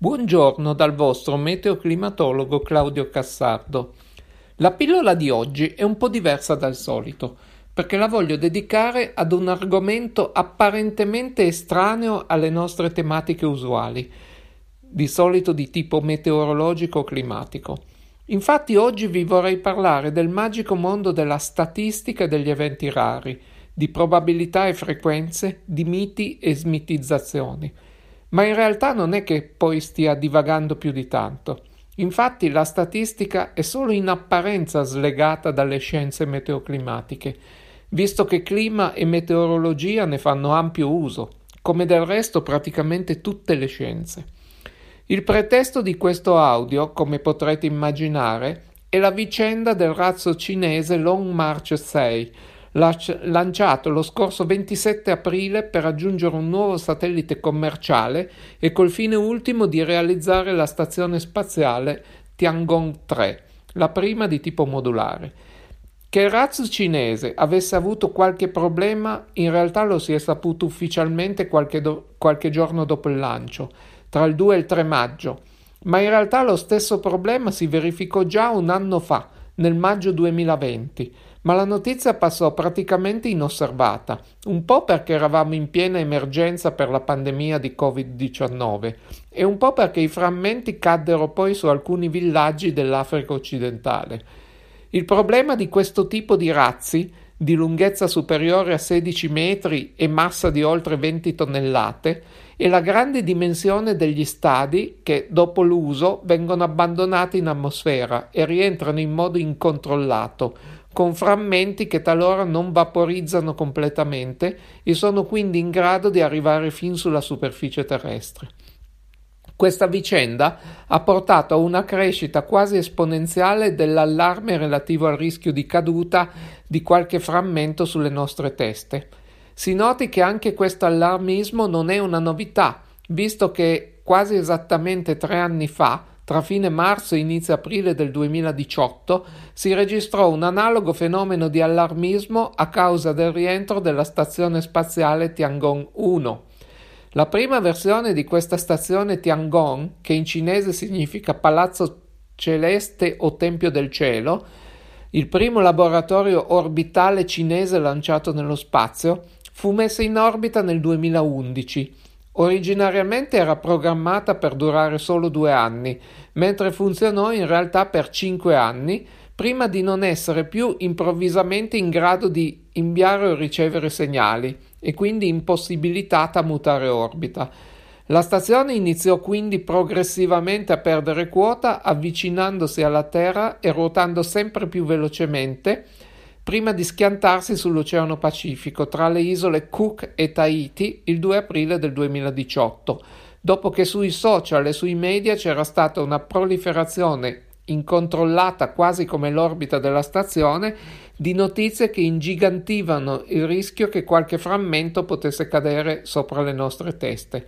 Buongiorno dal vostro meteoclimatologo Claudio Cassardo. La pillola di oggi è un po' diversa dal solito, perché la voglio dedicare ad un argomento apparentemente estraneo alle nostre tematiche usuali, di solito di tipo meteorologico climatico. Infatti oggi vi vorrei parlare del magico mondo della statistica degli eventi rari, di probabilità e frequenze, di miti e smitizzazioni ma in realtà non è che poi stia divagando più di tanto. Infatti la statistica è solo in apparenza slegata dalle scienze meteoclimatiche, visto che clima e meteorologia ne fanno ampio uso, come del resto praticamente tutte le scienze. Il pretesto di questo audio, come potrete immaginare, è la vicenda del razzo cinese Long March 6, lanciato lo scorso 27 aprile per raggiungere un nuovo satellite commerciale e col fine ultimo di realizzare la stazione spaziale Tiangong 3, la prima di tipo modulare. Che il razzo cinese avesse avuto qualche problema in realtà lo si è saputo ufficialmente qualche, do- qualche giorno dopo il lancio, tra il 2 e il 3 maggio, ma in realtà lo stesso problema si verificò già un anno fa, nel maggio 2020, ma la notizia passò praticamente inosservata, un po' perché eravamo in piena emergenza per la pandemia di Covid-19 e un po' perché i frammenti caddero poi su alcuni villaggi dell'Africa occidentale. Il problema di questo tipo di razzi, di lunghezza superiore a 16 metri e massa di oltre 20 tonnellate, è la grande dimensione degli stadi che, dopo l'uso, vengono abbandonati in atmosfera e rientrano in modo incontrollato, con frammenti che talora non vaporizzano completamente e sono quindi in grado di arrivare fin sulla superficie terrestre. Questa vicenda ha portato a una crescita quasi esponenziale dell'allarme relativo al rischio di caduta di qualche frammento sulle nostre teste. Si noti che anche questo allarmismo non è una novità, visto che quasi esattamente tre anni fa tra fine marzo e inizio aprile del 2018 si registrò un analogo fenomeno di allarmismo a causa del rientro della stazione spaziale Tiangong 1. La prima versione di questa stazione Tiangong, che in cinese significa palazzo celeste o tempio del cielo, il primo laboratorio orbitale cinese lanciato nello spazio, fu messa in orbita nel 2011 Originariamente era programmata per durare solo due anni, mentre funzionò in realtà per cinque anni, prima di non essere più improvvisamente in grado di inviare o ricevere segnali e quindi impossibilitata a mutare orbita. La stazione iniziò quindi progressivamente a perdere quota, avvicinandosi alla Terra e ruotando sempre più velocemente, prima di schiantarsi sull'Oceano Pacifico tra le isole Cook e Tahiti il 2 aprile del 2018, dopo che sui social e sui media c'era stata una proliferazione incontrollata quasi come l'orbita della stazione di notizie che ingigantivano il rischio che qualche frammento potesse cadere sopra le nostre teste.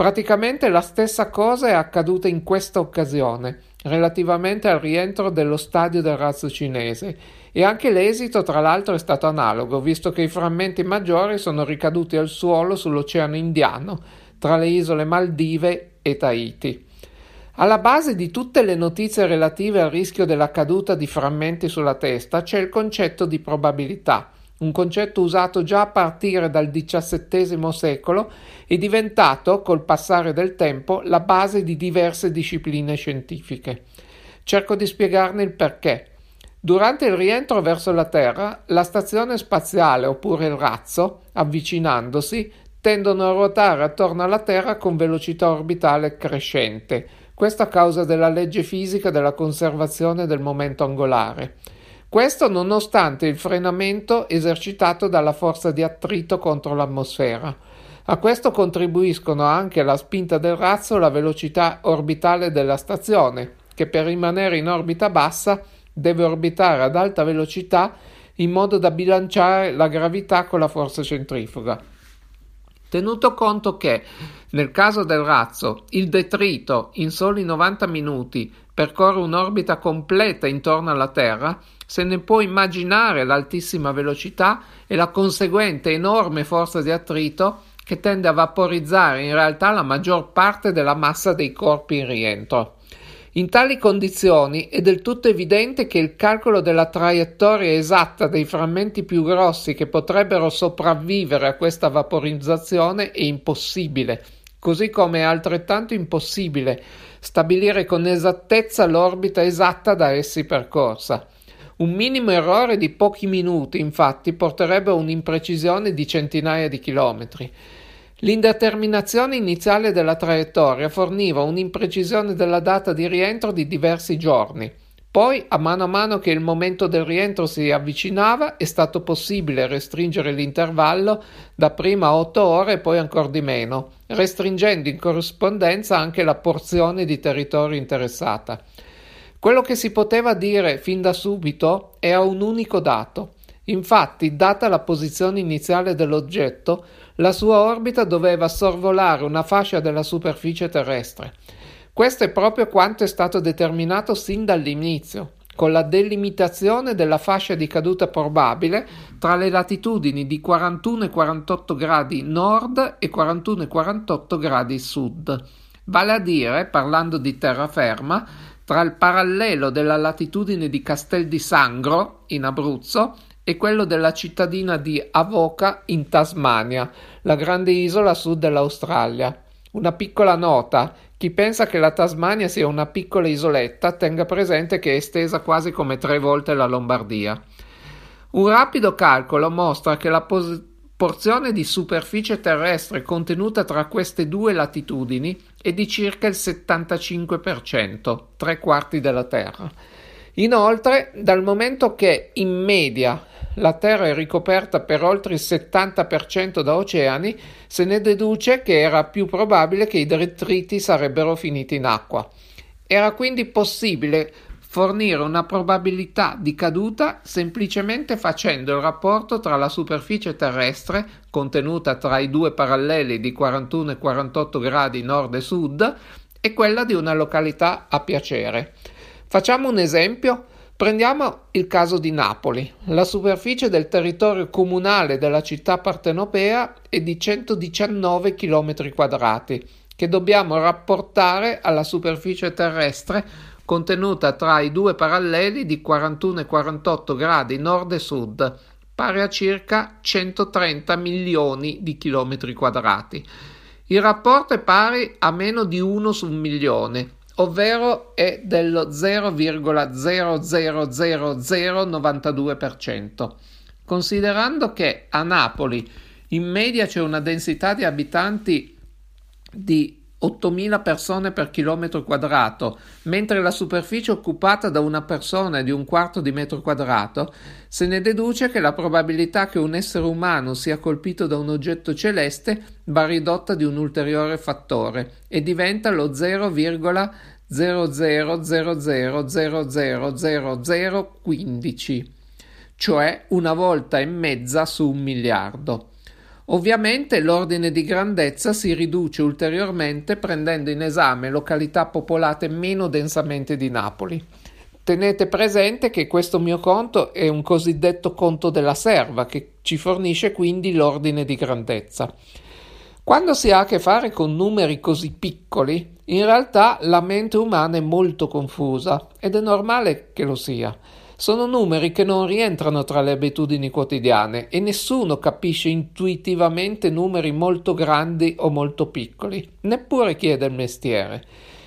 Praticamente la stessa cosa è accaduta in questa occasione, relativamente al rientro dello stadio del razzo cinese, e anche l'esito tra l'altro è stato analogo, visto che i frammenti maggiori sono ricaduti al suolo sull'Oceano Indiano, tra le isole Maldive e Tahiti. Alla base di tutte le notizie relative al rischio della caduta di frammenti sulla testa c'è il concetto di probabilità, un concetto usato già a partire dal XVII secolo e diventato, col passare del tempo, la base di diverse discipline scientifiche. Cerco di spiegarne il perché. Durante il rientro verso la Terra, la stazione spaziale oppure il razzo, avvicinandosi, tendono a ruotare attorno alla Terra con velocità orbitale crescente, questo a causa della legge fisica della conservazione del momento angolare. Questo nonostante il frenamento esercitato dalla forza di attrito contro l'atmosfera. A questo contribuiscono anche la spinta del razzo e la velocità orbitale della stazione, che per rimanere in orbita bassa deve orbitare ad alta velocità in modo da bilanciare la gravità con la forza centrifuga. Tenuto conto che, nel caso del razzo, il detrito in soli 90 minuti percorre un'orbita completa intorno alla Terra, se ne può immaginare l'altissima velocità e la conseguente enorme forza di attrito che tende a vaporizzare in realtà la maggior parte della massa dei corpi in rientro. In tali condizioni è del tutto evidente che il calcolo della traiettoria esatta dei frammenti più grossi che potrebbero sopravvivere a questa vaporizzazione è impossibile, così come è altrettanto impossibile stabilire con esattezza l'orbita esatta da essi percorsa. Un minimo errore di pochi minuti, infatti, porterebbe a un'imprecisione di centinaia di chilometri. L'indeterminazione iniziale della traiettoria forniva un'imprecisione della data di rientro di diversi giorni. Poi, a mano a mano che il momento del rientro si avvicinava, è stato possibile restringere l'intervallo da prima a 8 ore e poi ancora di meno, restringendo in corrispondenza anche la porzione di territorio interessata. Quello che si poteva dire fin da subito era un unico dato. Infatti, data la posizione iniziale dell'oggetto, la sua orbita doveva sorvolare una fascia della superficie terrestre. Questo è proprio quanto è stato determinato sin dall'inizio, con la delimitazione della fascia di caduta probabile tra le latitudini di 41 e 48 gradi nord e 41 e 48 gradi sud. Vale a dire, parlando di terraferma, tra il parallelo della latitudine di Castel di Sangro, in Abruzzo, e quello della cittadina di Avoca in Tasmania, la grande isola a sud dell'Australia. Una piccola nota, chi pensa che la Tasmania sia una piccola isoletta tenga presente che è estesa quasi come tre volte la Lombardia. Un rapido calcolo mostra che la pos- porzione di superficie terrestre contenuta tra queste due latitudini è di circa il 75%, tre quarti della Terra. Inoltre, dal momento che in media la Terra è ricoperta per oltre il 70% da oceani, se ne deduce che era più probabile che i detriti sarebbero finiti in acqua. Era quindi possibile fornire una probabilità di caduta semplicemente facendo il rapporto tra la superficie terrestre, contenuta tra i due paralleli di 41 e 48 gradi nord e sud, e quella di una località a piacere. Facciamo un esempio? Prendiamo il caso di Napoli. La superficie del territorio comunale della città partenopea è di 119 km quadrati, che dobbiamo rapportare alla superficie terrestre contenuta tra i due paralleli di 41 e 48 gradi nord e sud, pari a circa 130 milioni di chilometri quadrati. Il rapporto è pari a meno di 1 su un milione, ovvero è dello 0,00092%. Considerando che a Napoli in media c'è una densità di abitanti di 8.000 persone per chilometro quadrato, mentre la superficie occupata da una persona è di un quarto di metro quadrato, se ne deduce che la probabilità che un essere umano sia colpito da un oggetto celeste va ridotta di un ulteriore fattore e diventa lo 0,0000000015, cioè una volta e mezza su un miliardo. Ovviamente l'ordine di grandezza si riduce ulteriormente prendendo in esame località popolate meno densamente di Napoli. Tenete presente che questo mio conto è un cosiddetto conto della serva che ci fornisce quindi l'ordine di grandezza. Quando si ha a che fare con numeri così piccoli, in realtà la mente umana è molto confusa ed è normale che lo sia. Sono numeri che non rientrano tra le abitudini quotidiane e nessuno capisce intuitivamente numeri molto grandi o molto piccoli, neppure chi è del mestiere.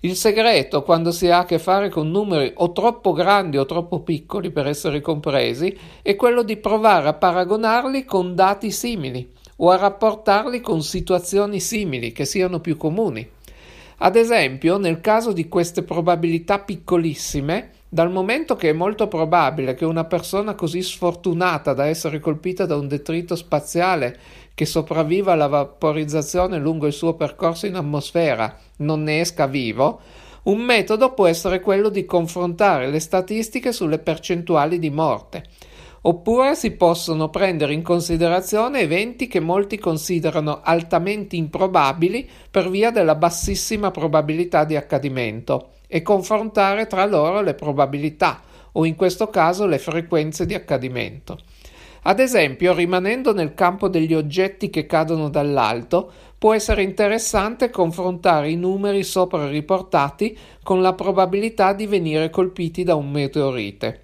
Il segreto, quando si ha a che fare con numeri o troppo grandi o troppo piccoli per essere compresi, è quello di provare a paragonarli con dati simili o a rapportarli con situazioni simili che siano più comuni. Ad esempio, nel caso di queste probabilità piccolissime, dal momento che è molto probabile che una persona così sfortunata da essere colpita da un detrito spaziale che sopravviva alla vaporizzazione lungo il suo percorso in atmosfera non ne esca vivo, un metodo può essere quello di confrontare le statistiche sulle percentuali di morte. Oppure si possono prendere in considerazione eventi che molti considerano altamente improbabili per via della bassissima probabilità di accadimento e confrontare tra loro le probabilità o in questo caso le frequenze di accadimento. Ad esempio, rimanendo nel campo degli oggetti che cadono dall'alto, può essere interessante confrontare i numeri sopra riportati con la probabilità di venire colpiti da un meteorite.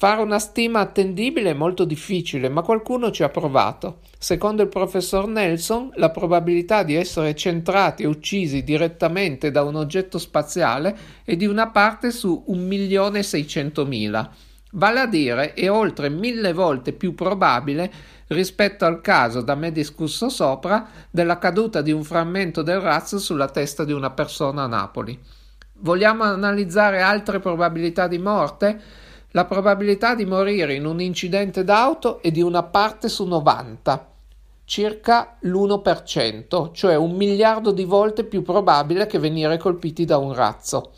Fare una stima attendibile è molto difficile, ma qualcuno ci ha provato. Secondo il professor Nelson, la probabilità di essere centrati e uccisi direttamente da un oggetto spaziale è di una parte su 1.600.000. Vale a dire è oltre mille volte più probabile rispetto al caso da me discusso sopra della caduta di un frammento del razzo sulla testa di una persona a Napoli. Vogliamo analizzare altre probabilità di morte? La probabilità di morire in un incidente d'auto è di una parte su 90, circa l'1%, cioè un miliardo di volte più probabile che venire colpiti da un razzo,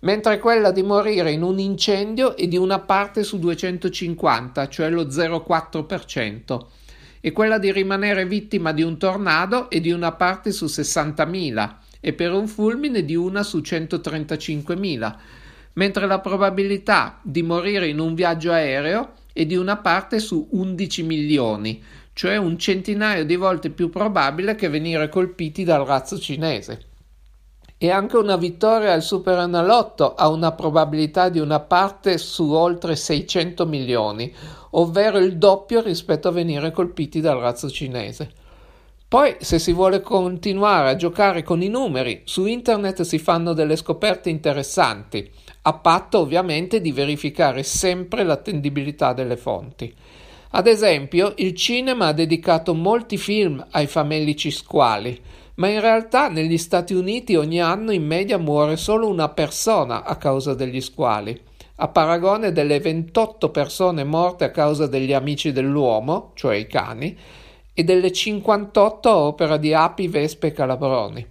mentre quella di morire in un incendio è di una parte su 250, cioè lo 0,4%, e quella di rimanere vittima di un tornado è di una parte su 60.000 e per un fulmine di una su 135.000 mentre la probabilità di morire in un viaggio aereo è di una parte su 11 milioni, cioè un centinaio di volte più probabile che venire colpiti dal razzo cinese. E anche una vittoria al Superenalotto ha una probabilità di una parte su oltre 600 milioni, ovvero il doppio rispetto a venire colpiti dal razzo cinese. Poi, se si vuole continuare a giocare con i numeri, su internet si fanno delle scoperte interessanti a patto ovviamente di verificare sempre l'attendibilità delle fonti. Ad esempio, il cinema ha dedicato molti film ai famelici squali, ma in realtà negli Stati Uniti ogni anno in media muore solo una persona a causa degli squali, a paragone delle 28 persone morte a causa degli amici dell'uomo, cioè i cani, e delle 58 a opera di api, vespe e calabroni.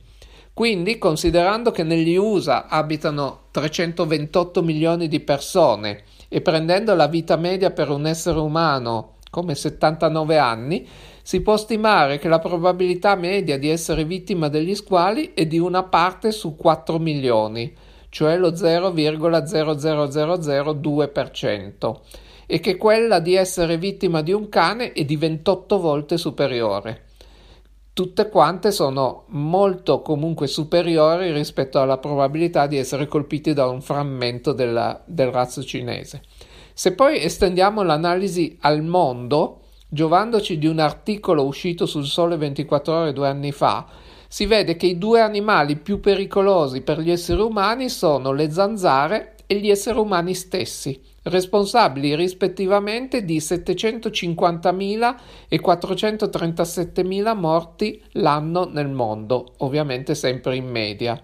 Quindi, considerando che negli USA abitano 328 milioni di persone e prendendo la vita media per un essere umano come 79 anni, si può stimare che la probabilità media di essere vittima degli squali è di una parte su 4 milioni, cioè lo 0,00002%, e che quella di essere vittima di un cane è di 28 volte superiore tutte quante sono molto comunque superiori rispetto alla probabilità di essere colpiti da un frammento della, del razzo cinese. Se poi estendiamo l'analisi al mondo, giovandoci di un articolo uscito sul Sole 24 ore due anni fa, si vede che i due animali più pericolosi per gli esseri umani sono le zanzare e gli esseri umani stessi responsabili rispettivamente di 750.000 e 437.000 morti l'anno nel mondo, ovviamente sempre in media.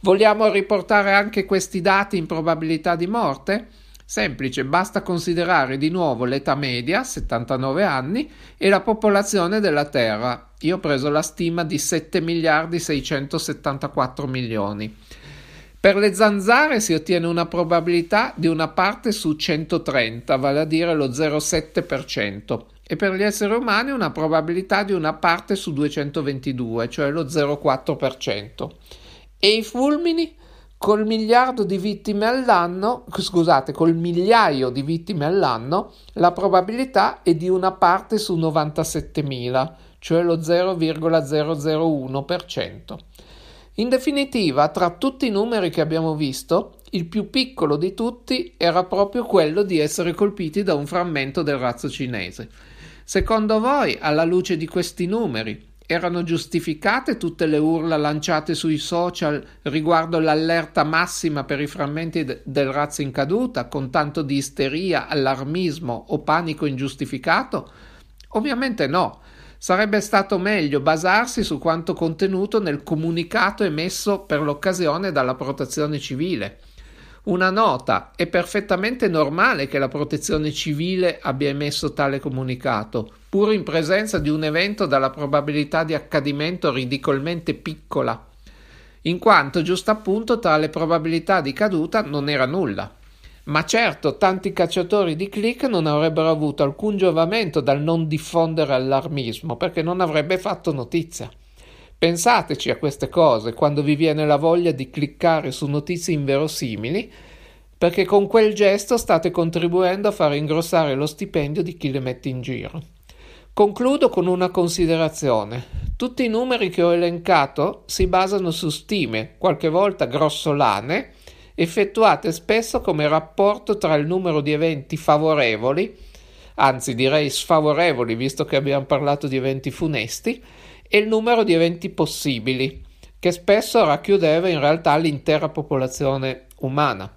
Vogliamo riportare anche questi dati in probabilità di morte? Semplice, basta considerare di nuovo l'età media, 79 anni, e la popolazione della Terra. Io ho preso la stima di 7 miliardi 674 milioni. Per le zanzare si ottiene una probabilità di una parte su 130, vale a dire lo 0,7%, e per gli esseri umani una probabilità di una parte su 222, cioè lo 0,4%. E i fulmini? Col miliardo di vittime all'anno, scusate, col migliaio di vittime all'anno, la probabilità è di una parte su 97.000, cioè lo 0,001%. In definitiva, tra tutti i numeri che abbiamo visto, il più piccolo di tutti era proprio quello di essere colpiti da un frammento del razzo cinese. Secondo voi, alla luce di questi numeri, erano giustificate tutte le urla lanciate sui social riguardo l'allerta massima per i frammenti de- del razzo in caduta, con tanto di isteria, allarmismo o panico ingiustificato? Ovviamente no. Sarebbe stato meglio basarsi su quanto contenuto nel comunicato emesso per l'occasione dalla Protezione Civile. Una nota: è perfettamente normale che la Protezione Civile abbia emesso tale comunicato, pur in presenza di un evento dalla probabilità di accadimento ridicolmente piccola, in quanto giustappunto tale probabilità di caduta non era nulla. Ma certo, tanti cacciatori di click non avrebbero avuto alcun giovamento dal non diffondere allarmismo, perché non avrebbe fatto notizia. Pensateci a queste cose quando vi viene la voglia di cliccare su notizie inverosimili, perché con quel gesto state contribuendo a far ingrossare lo stipendio di chi le mette in giro. Concludo con una considerazione. Tutti i numeri che ho elencato si basano su stime, qualche volta grossolane, effettuate spesso come rapporto tra il numero di eventi favorevoli, anzi direi sfavorevoli visto che abbiamo parlato di eventi funesti, e il numero di eventi possibili, che spesso racchiudeva in realtà l'intera popolazione umana.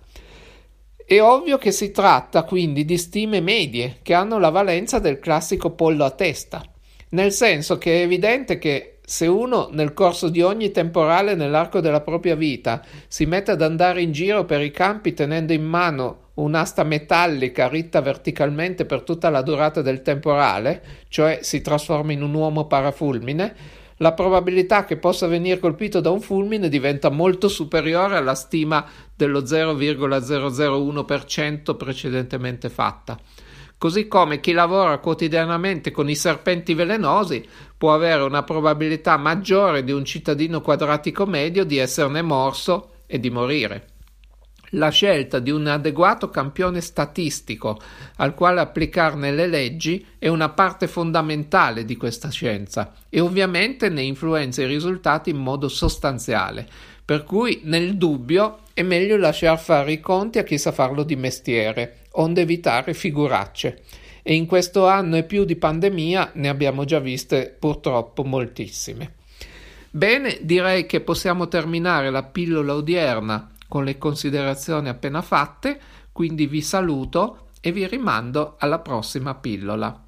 È ovvio che si tratta quindi di stime medie che hanno la valenza del classico pollo a testa, nel senso che è evidente che se uno nel corso di ogni temporale nell'arco della propria vita si mette ad andare in giro per i campi tenendo in mano un'asta metallica ritta verticalmente per tutta la durata del temporale, cioè si trasforma in un uomo parafulmine, la probabilità che possa venire colpito da un fulmine diventa molto superiore alla stima dello 0,001% precedentemente fatta. Così come chi lavora quotidianamente con i serpenti velenosi può avere una probabilità maggiore di un cittadino quadratico medio di esserne morso e di morire. La scelta di un adeguato campione statistico al quale applicarne le leggi è una parte fondamentale di questa scienza e ovviamente ne influenza i risultati in modo sostanziale, per cui nel dubbio è meglio lasciar fare i conti a chi sa farlo di mestiere, onde evitare figuracce. E in questo anno e più di pandemia ne abbiamo già viste purtroppo moltissime. Bene, direi che possiamo terminare la pillola odierna con le considerazioni appena fatte, quindi vi saluto e vi rimando alla prossima pillola.